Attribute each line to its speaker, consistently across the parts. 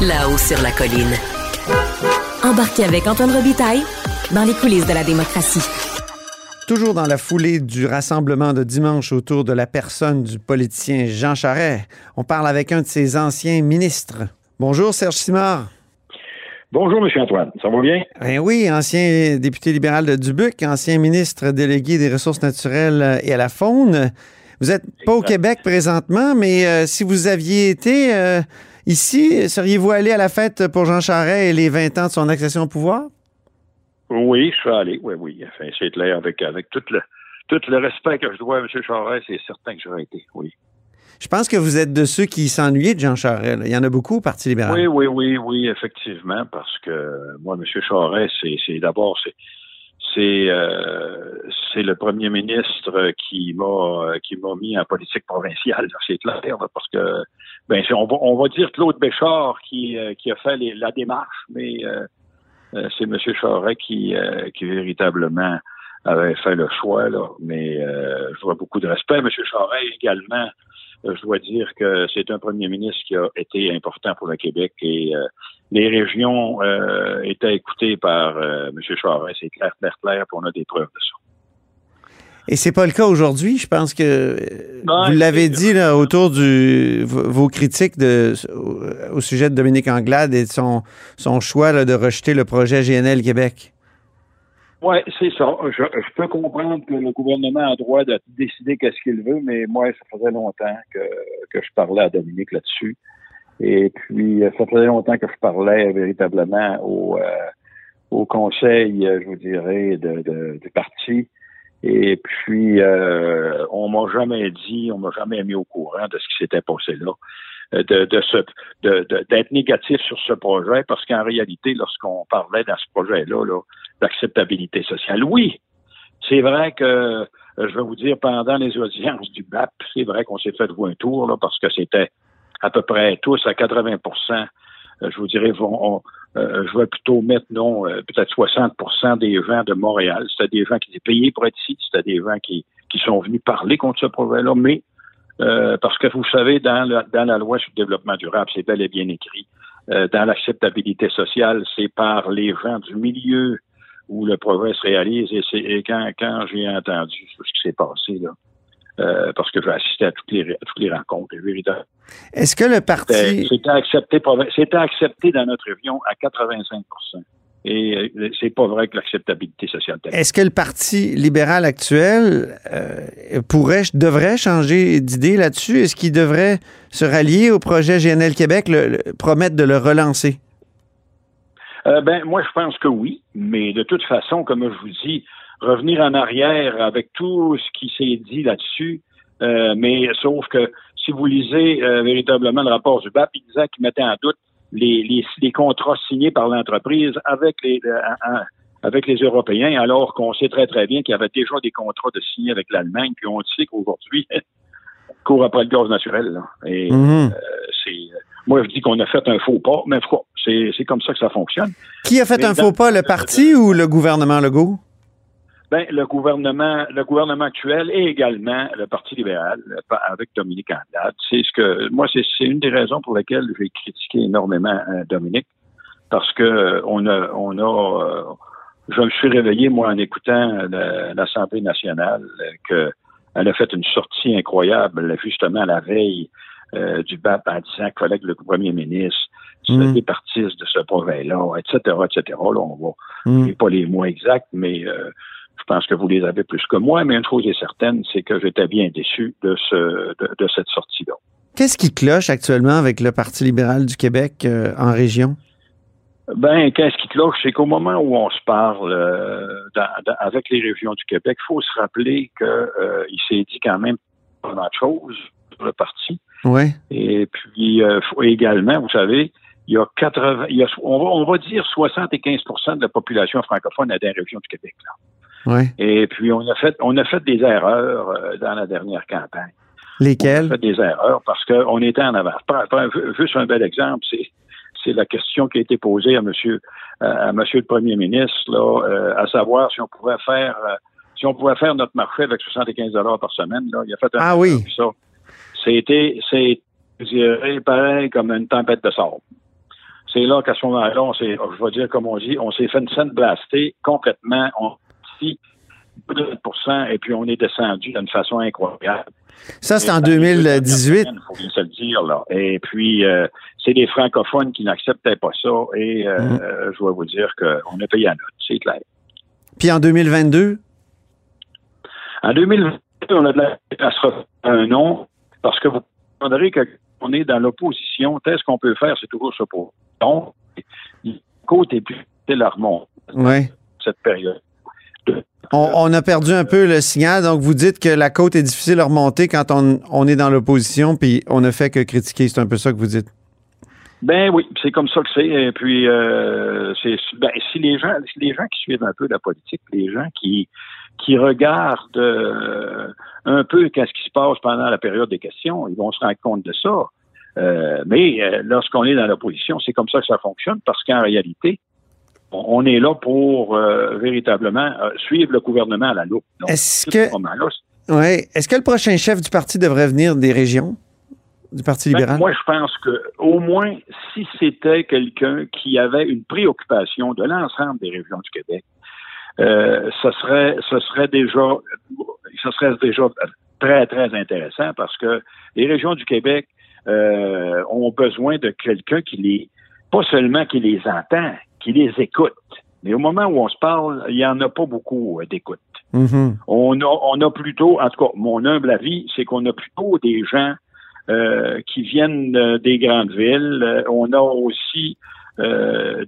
Speaker 1: là-haut sur la colline.
Speaker 2: Embarquez avec Antoine Robitaille dans les coulisses de la démocratie.
Speaker 3: Toujours dans la foulée du rassemblement de dimanche autour de la personne du politicien Jean Charest, on parle avec un de ses anciens ministres. Bonjour Serge Simard.
Speaker 4: Bonjour, M. Antoine. Ça va bien?
Speaker 3: Ben oui, ancien député libéral de Dubuc, ancien ministre délégué des Ressources naturelles et à la faune. Vous n'êtes pas au Québec présentement, mais euh, si vous aviez été euh, ici, seriez-vous allé à la fête pour Jean Charest et les 20 ans de son accession au pouvoir?
Speaker 4: Oui, je suis allé, oui, oui. Enfin, c'est clair, avec, avec tout, le, tout le respect que je dois à M. Charest, c'est certain que j'aurais été, oui.
Speaker 3: Je pense que vous êtes de ceux qui s'ennuyaient de Jean Charest. Il y en a beaucoup au Parti libéral.
Speaker 4: Oui, oui, oui, oui, effectivement, parce que moi, M. Charest, c'est d'abord, c'est c'est euh, c'est le premier ministre qui m'a qui m'a mis en politique provinciale, c'est clair, parce que ben on va on va dire Claude Béchard qui euh, qui a fait la démarche, mais euh, c'est M. Charest qui qui véritablement avait fait le choix là. Mais je vois beaucoup de respect, M. Charest également euh, je dois dire que c'est un premier ministre qui a été important pour le Québec et euh, les régions euh, étaient écoutées par M. Charest. C'est clair, clair, clair, puis on a des preuves de ça.
Speaker 3: Et c'est pas le cas aujourd'hui. Je pense que vous l'avez dit là, autour de vos critiques de, au sujet de Dominique Anglade et de son, son choix de rejeter le projet GNL Québec.
Speaker 4: Oui, c'est ça. Je, peux comprendre que le gouvernement a le droit de décider qu'est-ce qu'il veut, mais moi, ça faisait longtemps que, que je parlais à Dominique là-dessus. Et puis, ça faisait longtemps que je parlais véritablement au, euh, au conseil, je vous dirais, de, de du parti. Et puis, euh, on m'a jamais dit, on m'a jamais mis au courant de ce qui s'était passé là, euh, de, de ce, de, d'être négatif sur ce projet, parce qu'en réalité, lorsqu'on parlait dans ce projet-là, là, d'acceptabilité sociale, oui, c'est vrai que euh, je vais vous dire, pendant les audiences du BAP, c'est vrai qu'on s'est fait jouer un tour, là, parce que c'était à peu près tous à 80% je vous dirais, vont, euh, je vais plutôt mettre, non, euh, peut-être 60% des gens de Montréal. C'était des gens qui étaient payés pour être ici, c'était des gens qui, qui sont venus parler contre ce projet-là, mais euh, parce que vous savez, dans dans la loi sur le développement durable, c'est bel et bien écrit, dans l'acceptabilité sociale, c'est par les gens du milieu où le projet se réalise. Et, c'est, et quand, quand j'ai entendu ce qui s'est passé, là, euh, parce que j'ai assisté à toutes les, à toutes les rencontres, évidemment.
Speaker 3: Est-ce que le parti...
Speaker 4: C'était accepté, c'était accepté dans notre région à 85% et euh, c'est pas vrai que l'acceptabilité sociale.
Speaker 3: Est-ce que le Parti libéral actuel euh, pourrait, devrait changer d'idée là-dessus? Est-ce qu'il devrait se rallier au projet GNL Québec, le, promettre de le relancer?
Speaker 4: Ben, moi, je pense que oui, mais de toute façon, comme je vous dis, revenir en arrière avec tout ce qui s'est dit là-dessus. Euh, mais sauf que si vous lisez euh, véritablement le rapport du BAP, il disait qu'il mettait en doute les, les, les contrats signés par l'entreprise avec les euh, avec les Européens, alors qu'on sait très très bien qu'il y avait déjà des contrats de signer avec l'Allemagne, puis on sait qu'aujourd'hui, court après le gaz naturel. Là. Et mm-hmm. c'est moi je dis qu'on a fait un faux pas, mais c'est comme ça que ça fonctionne.
Speaker 3: Qui a fait un faux pas, le parti ou le gouvernement Legault?
Speaker 4: Ben, le gouvernement, le gouvernement actuel et également le Parti libéral avec Dominique Anglade. C'est ce que moi, c'est une des raisons pour lesquelles j'ai critiqué énormément euh, Dominique, parce que euh, on a, on a, euh, je me suis réveillé moi en écoutant l'Assemblée nationale que elle a fait une sortie incroyable justement la veille du BAP en disant qu'il fallait que le premier ministre se mmh. départisse de ce projet-là, etc., etc. Là, on va, mmh. pas les mots exacts, mais je pense que vous les avez plus que moi, mais une chose est certaine, c'est que j'étais bien déçu de, ce, de, cette sortie-là.
Speaker 3: Qu'est-ce qui cloche actuellement avec le Parti libéral du Québec euh, en région?
Speaker 4: Ben, qu'est-ce qui cloche? C'est qu'au moment où on se parle euh, avec les régions du Québec, il faut se rappeler qu'il euh, s'est dit quand même pas mal de choses pour le parti.
Speaker 3: Oui.
Speaker 4: Et puis, faut également, vous savez, il y a 80, il y a, on, va, on va dire 75% de la population francophone dans les régions du Québec. Là. Et puis, on a fait, on a fait des erreurs euh, dans la dernière campagne.
Speaker 3: Lesquelles?
Speaker 4: On a fait des erreurs parce qu'on était en avance. Juste un bel exemple, c'est c'est la question qui a été posée à monsieur à monsieur le premier ministre là, euh, à savoir si on pouvait faire euh, si on pouvait faire notre marché avec 75 dollars par semaine là, il a fait un
Speaker 3: Ah oui.
Speaker 4: Ça. C'était c'est pareil comme une tempête de sable. c'est là qu'à ce moment-là, on s'est, je vais dire comme on dit, on s'est fait une scène blastée complètement. On et puis on est descendu d'une façon incroyable.
Speaker 3: Ça, c'est en 2018.
Speaker 4: Il faut bien se le dire, là. Et puis, euh, c'est des francophones qui n'acceptaient pas ça. Et euh, mm. je dois vous dire qu'on a payé à note, c'est clair.
Speaker 3: Puis en 2022?
Speaker 4: En 2022, on a de la catastrophe un nom, parce que vous comprendrez qu'on est dans l'opposition. Qu'est-ce qu'on peut faire? C'est toujours ça pour. Donc, la côte est plus la remonte.
Speaker 3: Oui.
Speaker 4: Cette période.
Speaker 3: On, a perdu un peu le signal. Donc, vous dites que la côte est difficile à remonter quand on, est dans l'opposition, puis on ne fait que critiquer. C'est un peu ça que vous dites.
Speaker 4: Ben oui, c'est comme ça que c'est. Et puis, euh, c'est ben, si les gens, si les gens qui suivent un peu la politique, les gens qui qui regardent euh, un peu qu'est-ce qui se passe pendant la période des questions, ils vont se rendre compte de ça. Euh, mais lorsqu'on est dans l'opposition, c'est comme ça que ça fonctionne, parce qu'en réalité, on est là pour euh, véritablement euh, suivre le gouvernement à la loupe.
Speaker 3: Est-ce que, ouais, est-ce que le prochain chef du parti devrait venir des régions? Du Parti ben, libéral?
Speaker 4: moi, je pense que au moins, si c'était quelqu'un qui avait une préoccupation de l'ensemble des régions du Québec, euh, ce serait, ce serait déjà, ce serait déjà très, très intéressant parce que les régions du Québec ont besoin de quelqu'un qui les, pas seulement qui les entend, qui les écoute. Mais au moment où on se parle, il n'y en a pas beaucoup euh, d'écoute.
Speaker 3: Mm-hmm.
Speaker 4: On, a, on a plutôt, en tout cas, mon humble avis, c'est qu'on a plutôt des gens euh, qui viennent euh, des grandes villes. on a aussi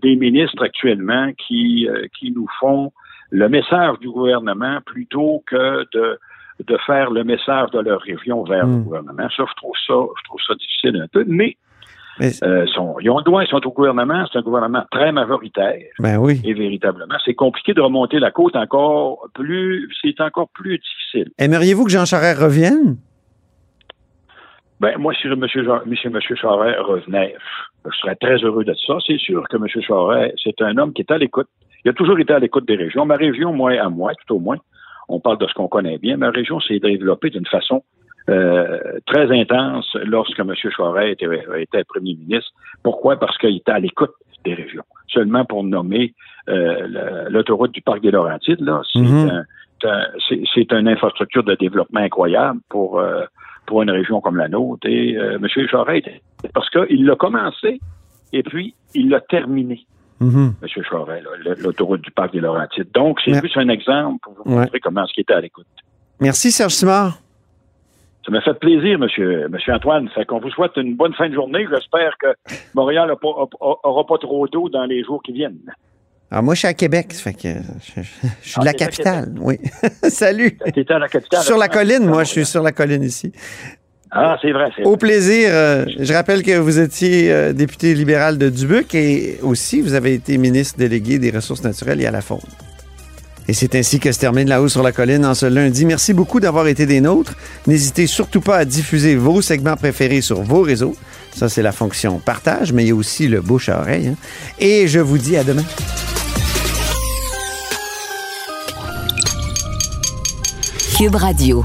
Speaker 4: des ministres actuellement qui, qui nous font le message du gouvernement plutôt que de, de faire le message de leur région vers le mm. gouvernement. Ça, je trouve ça, je trouve ça difficile un peu. Mais euh, ils ont le droit, ils sont au gouvernement, c'est un gouvernement très majoritaire.
Speaker 3: Ben oui.
Speaker 4: Et véritablement, c'est compliqué de remonter la côte encore plus, c'est encore plus difficile.
Speaker 3: Aimeriez-vous que Jean Charest revienne?
Speaker 4: Ben, moi, si M. Monsieur, monsieur Charest revenait, je serais très heureux de ça. C'est sûr que M. Charest, c'est un homme qui est à l'écoute. Il a toujours été à l'écoute des régiaux. Ma région, moi, à moi, tout au moins, on parle de ce qu'on connaît bien. Ma région s'est développée d'une façon euh, très intense lorsque M. Charest était, premier ministre. Pourquoi? Parce qu'il était à l'écoute des régions. Seulement pour nommer euh, l'autoroute du Parc des Laurentides, là, c'est mhm. une infrastructure de développement incroyable pour, euh, pour une région comme la nôtre. Et M. Charest, parce qu'il l'a commencé et puis il l'a terminé.
Speaker 3: Mhm.
Speaker 4: M. Charest, l'autoroute du Parc des Laurentides. Donc, c'est juste un exemple pour vous montrer comment ce qui était à l'écoute.
Speaker 3: Merci, Serge Simard.
Speaker 4: Ça m'a fait plaisir, monsieur, monsieur Antoine. Fait qu'on vous souhaite une bonne fin de journée. J'espère que Montréal n'aura pas, trop d'eau dans les jours qui viennent.
Speaker 3: Alors ah, moi, je suis à Québec, fait que je, suis de la ah, capitale, oui. Salut.
Speaker 4: à la capitale.
Speaker 3: Sur la colline, moi, je suis sur la colline ici.
Speaker 4: Ah, c'est vrai.
Speaker 3: Au plaisir. Euh, je rappelle que vous étiez euh, député libéral de Dubuc et aussi vous avez été ministre délégué des Ressources naturelles et à la faune. Et c'est ainsi que se termine La Haut sur la Colline en ce lundi. Merci beaucoup d'avoir été des nôtres. N'hésitez surtout pas à diffuser vos segments préférés sur vos réseaux. Ça, c'est la fonction partage, mais il y a aussi le bouche à oreille. Hein. Et je vous dis à demain.
Speaker 2: Cube Radio.